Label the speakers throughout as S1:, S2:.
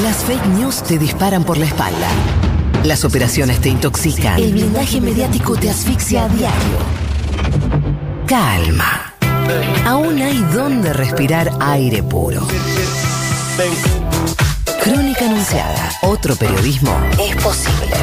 S1: Las fake news te disparan por la espalda. Las operaciones te intoxican. El blindaje mediático te asfixia a diario. Calma. Aún hay donde respirar aire puro. Crónica Anunciada. Otro periodismo es posible.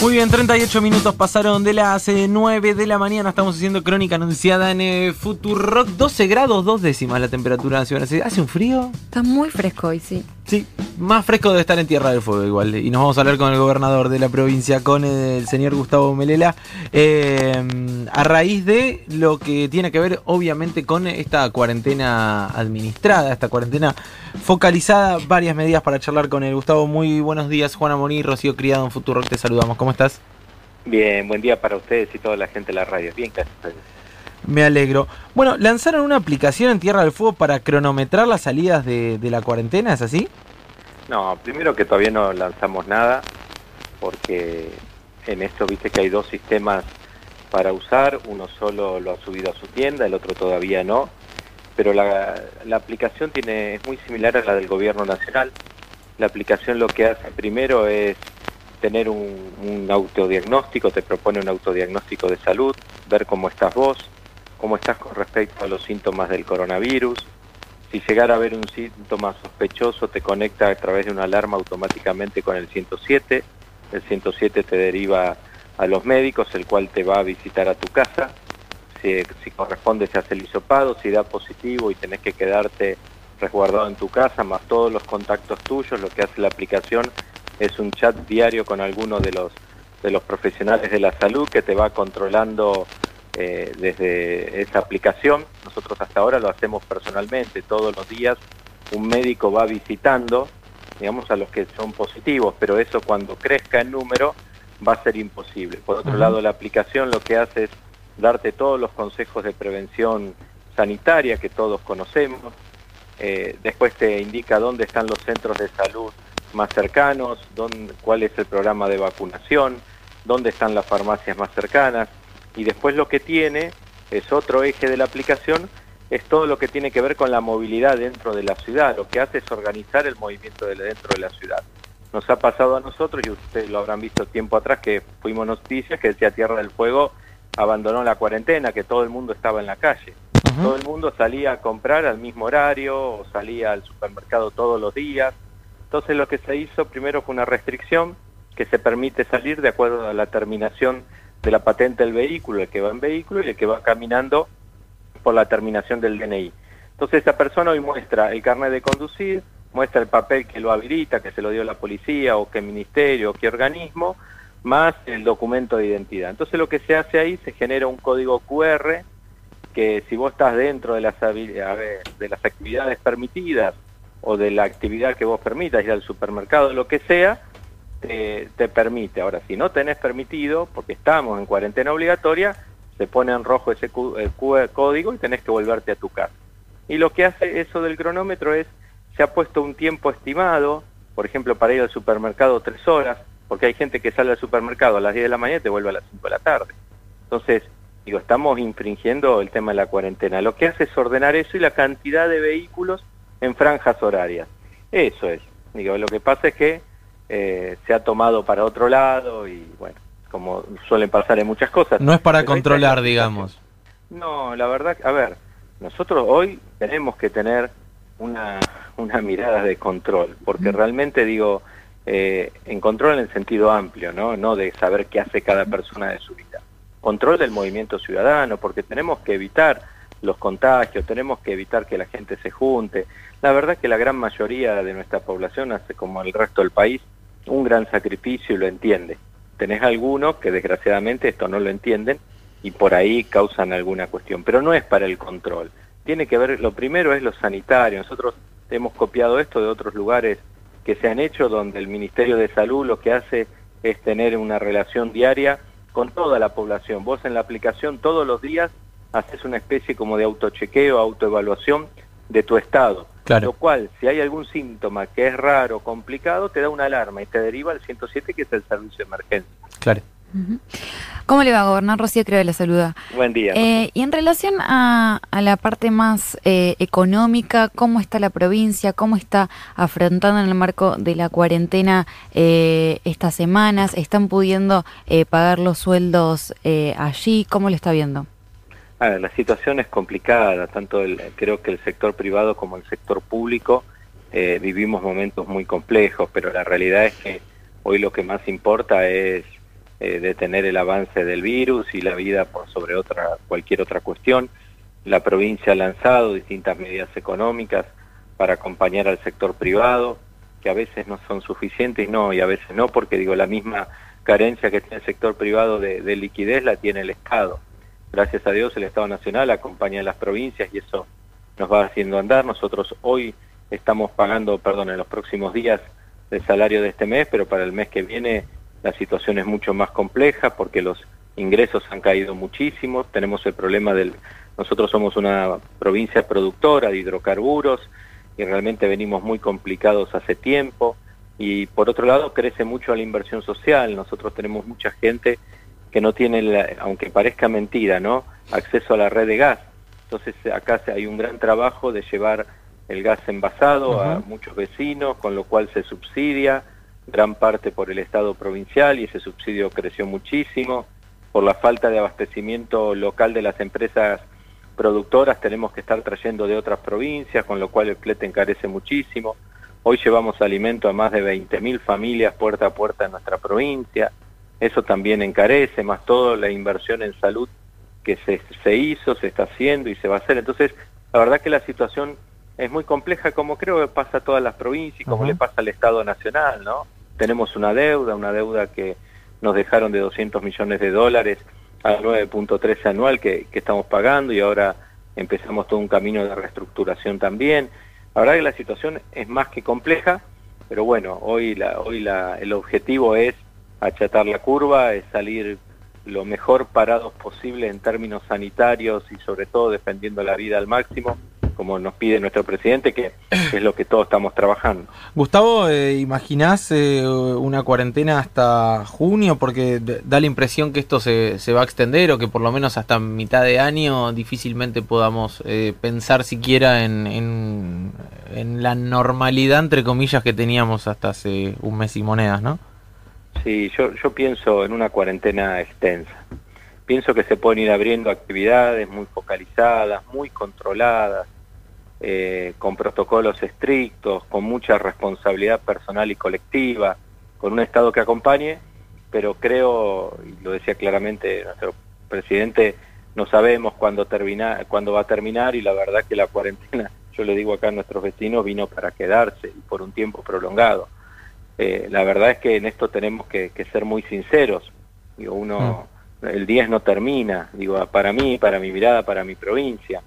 S2: Muy bien, 38 minutos pasaron de las 9 de la mañana. Estamos haciendo crónica anunciada en eh, Futurock. 12 grados, dos décimas la temperatura nacional. ¿Hace un frío?
S3: Está muy fresco hoy, sí.
S2: Sí, más fresco debe estar en Tierra del Fuego igual. Y nos vamos a hablar con el gobernador de la provincia, con el señor Gustavo Melela, eh, a raíz de lo que tiene que ver obviamente con esta cuarentena administrada, esta cuarentena focalizada, varias medidas para charlar con el Gustavo. Muy buenos días, Juana Moni, Rocío Criado en Futuro, te saludamos. ¿Cómo estás?
S4: Bien, buen día para ustedes y toda la gente de la radio. Bien, gracias.
S2: Me alegro. Bueno, lanzaron una aplicación en Tierra del Fuego para cronometrar las salidas de, la cuarentena, ¿es así?
S4: No, primero que todavía no lanzamos nada, porque en esto viste que hay dos sistemas para usar, uno solo lo ha subido a su tienda, el otro todavía no, pero la, aplicación tiene, es muy similar a la del gobierno nacional. La aplicación lo que hace primero es tener un, un autodiagnóstico, te propone un autodiagnóstico de salud, ver cómo estás vos, cómo estás con respecto a los síntomas del coronavirus. Si llegara a haber un síntoma sospechoso, te conecta a través de una alarma automáticamente con el 107. El 107 te deriva a los médicos, el cual te va a visitar a tu casa. Si, corresponde, se hace el hisopado. Si da positivo y tenés que quedarte resguardado en tu casa, más todos los contactos tuyos, lo que hace la aplicación es un chat diario con algunos de los, de los profesionales de la salud que te va controlando eh, desde esa aplicación. Nosotros hasta ahora lo hacemos personalmente, todos los días un médico va visitando, digamos, a los que son positivos, pero eso cuando crezca el número va a ser imposible. Por otro lado, la aplicación lo que hace es darte todos los consejos de prevención sanitaria que todos conocemos, eh, después te indica dónde están los centros de salud más cercanos, dónde, cuál es el programa de vacunación, dónde están las farmacias más cercanas, y después lo que tiene, es otro eje de la aplicación, es todo lo que tiene que ver con la movilidad dentro de la ciudad. Lo que hace es organizar el movimiento de dentro de la ciudad. Nos ha pasado a nosotros, y ustedes lo habrán visto tiempo atrás, que fuimos noticias que decía Tierra del Fuego abandonó la cuarentena, que todo el mundo estaba en la calle. Todo el mundo salía a comprar al mismo horario o salía al supermercado todos los días. Entonces lo que se hizo primero fue una restricción que se permite salir de acuerdo a la terminación de la patente del vehículo, el que va en vehículo y el que va caminando por la terminación del DNI. Entonces esa persona hoy muestra el carnet de conducir, muestra el papel que lo habilita, que se lo dio la policía o qué ministerio o qué organismo, más el documento de identidad. Entonces lo que se hace ahí, se genera un código QR que si vos estás dentro de las, de las actividades permitidas o de la actividad que vos permitas, ir al supermercado, lo que sea, te, permite. Ahora, si no tenés permitido, porque estamos en cuarentena obligatoria, se pone en rojo ese código y tenés que volverte a tu casa. Y lo que hace eso del cronómetro es, se ha puesto un tiempo estimado, por ejemplo, para ir al supermercado tres horas, porque hay gente que sale al supermercado a las 10 de la mañana y te vuelve a las 5 de la tarde. Entonces, digo, estamos infringiendo el tema de la cuarentena. Lo que hace es ordenar eso y la cantidad de vehículos en franjas horarias. Eso es. Digo, lo que pasa es que eh, se ha tomado para otro lado y bueno, como suelen pasar en muchas cosas.
S2: No es para controlar, digamos.
S4: No, la verdad, a ver, nosotros hoy tenemos que tener una, una mirada de control, porque realmente digo, eh, en control en el sentido amplio, ¿no? No de saber qué hace cada persona de su vida. Control del movimiento ciudadano, porque tenemos que evitar los contagios, tenemos que evitar que la gente se junte. La verdad que la gran mayoría de nuestra población hace como el resto del país, un gran sacrificio y lo entiende. Tenés algunos que desgraciadamente esto no lo entienden y por ahí causan alguna cuestión, pero no es para el control. Tiene que ver, lo primero es lo sanitario. Nosotros hemos copiado esto de otros lugares que se han hecho donde el Ministerio de Salud lo que hace es tener una relación diaria con toda la población. Vos en la aplicación todos los días haces una especie como de autochequeo, autoevaluación de tu estado lo cual, si hay algún síntoma que es raro, complicado, te da una alarma y te deriva al 107, que es el servicio de emergencia.
S2: Claro.
S3: ¿Cómo le va, a gobernar? Rocío creo la saluda.
S4: Buen día.
S3: Eh, y en relación a, la parte más eh, económica, ¿cómo está la provincia? ¿Cómo está afrontando en el marco de la cuarentena eh, estas semanas? ¿Están pudiendo pagar los sueldos allí? ¿Cómo lo está viendo?
S4: La situación es complicada, tanto el, creo que el sector privado como el sector público vivimos momentos muy complejos, pero la realidad es que hoy lo que más importa es eh, detener el avance del virus y la vida por sobre otra cualquier otra cuestión. La provincia ha lanzado distintas medidas económicas para acompañar al sector privado, que a veces no son suficientes, no, y a veces no, porque digo, la misma carencia que tiene el sector privado de, de liquidez la tiene el Estado. Gracias a Dios el Estado Nacional acompaña a las provincias y eso nos va haciendo andar. Nosotros hoy estamos pagando, perdón, en los próximos días el salario de este mes, pero para el mes que viene la situación es mucho más compleja porque los ingresos han caído muchísimo, tenemos el problema del... Nosotros somos una provincia productora de hidrocarburos y realmente venimos muy complicados hace tiempo. Y por otro lado crece mucho la inversión social, nosotros tenemos mucha gente que no tiene, aunque parezca mentira, ¿no? acceso a la red de gas. Entonces acá hay un gran trabajo de llevar el gas envasado a muchos vecinos, con lo cual se subsidia, gran parte por el Estado provincial y ese subsidio creció muchísimo. Por la falta de abastecimiento local de las empresas productoras tenemos que estar trayendo de otras provincias, con lo cual el flete encarece muchísimo. Hoy llevamos alimento a más de 20.000 familias puerta a puerta en nuestra provincia. Eso también encarece, más todo la inversión en salud que se, se hizo, se está haciendo y se va a hacer. Entonces, la verdad que la situación es muy compleja, como creo que pasa a todas las provincias y como le pasa al Estado Nacional, ¿no? tenemos una deuda, una deuda que nos dejaron de 200 millones de dólares al 9.13 anual que, estamos pagando y ahora empezamos todo un camino de reestructuración también. La verdad que la situación es más que compleja, pero bueno, hoy, la, hoy la, el objetivo es achatar la curva, es salir lo mejor parados posible en términos sanitarios y sobre todo defendiendo la vida al máximo como nos pide nuestro presidente, que es lo que todos estamos trabajando.
S2: Gustavo, eh, ¿imaginás eh, una cuarentena hasta junio? Porque da la impresión que esto se, se, va a extender o que por lo menos hasta mitad de año difícilmente podamos eh, pensar siquiera en, en, en, la normalidad, entre comillas, que teníamos hasta hace un mes y monedas, ¿no?
S4: Sí, yo, yo pienso en una cuarentena extensa. Pienso que se pueden ir abriendo actividades muy focalizadas, muy controladas, eh, con protocolos estrictos, con mucha responsabilidad personal y colectiva, con un Estado que acompañe, pero creo, y lo decía claramente nuestro presidente, no sabemos cuándo, termina, cuándo va a terminar y la verdad que la cuarentena, yo le digo acá a nuestros vecinos, vino para quedarse y por un tiempo prolongado. Eh, la verdad es que en esto tenemos que, ser muy sinceros. Digo, uno, mm. el 10 no termina, digo, para mí, para mi mirada, para mi provincia.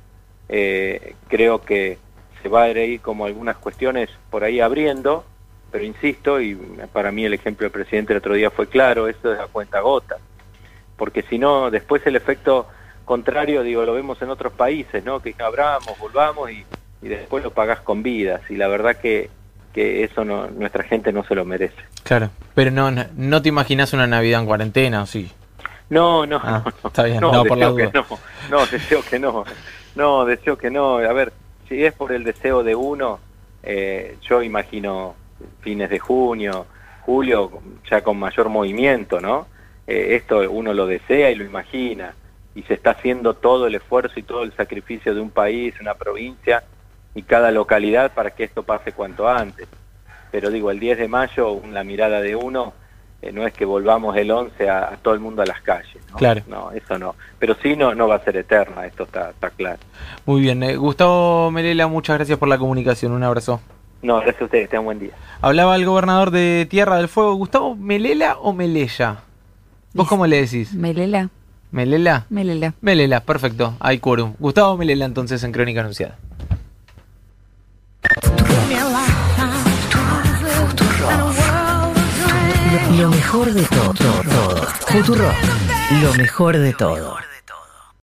S4: Eh, creo que se va a ir como algunas cuestiones por ahí abriendo, pero insisto, y para mí el ejemplo del presidente el otro día fue claro, eso es a cuenta gota, porque si no, después el efecto contrario, digo, lo vemos en otros países, ¿no? Que abramos, volvamos y, después lo pagás con vidas, y la verdad que, que eso no, nuestra gente no se lo merece.
S2: Claro, pero no, no, te imaginas una Navidad en cuarentena, ¿o sí?
S4: No, no, ah, no, está bien, no, por la Que no, no, deseo que no. No, deseo que no. A ver, si es por el deseo de uno, eh, yo imagino fines de junio, julio, ya con mayor movimiento, ¿no? Eh, esto uno lo desea y lo imagina, y se está haciendo todo el esfuerzo y todo el sacrificio de un país, una provincia y cada localidad para que esto pase cuanto antes. Pero digo, el 10 de mayo, la mirada de uno eh, no es que volvamos el 11 a, todo el mundo a las calles. ¿no?
S2: Claro.
S4: No, eso no. Pero sí no, no va a ser eterna, esto está, está claro.
S2: Muy bien. Eh, Gustavo Melela, muchas gracias por la comunicación. Un abrazo.
S4: No, gracias a ustedes. Tengan buen día.
S2: Hablaba el gobernador de Tierra del Fuego. ¿Gustavo Melela o Melella? ¿Vos cómo le decís?
S3: Melela.
S2: ¿Melela?
S3: Melela.
S2: Melela, perfecto. Hay quórum. Gustavo Melela entonces en Crónica Anunciada.
S1: Lo mejor de todo. todo. Futuro. Lo mejor de todo.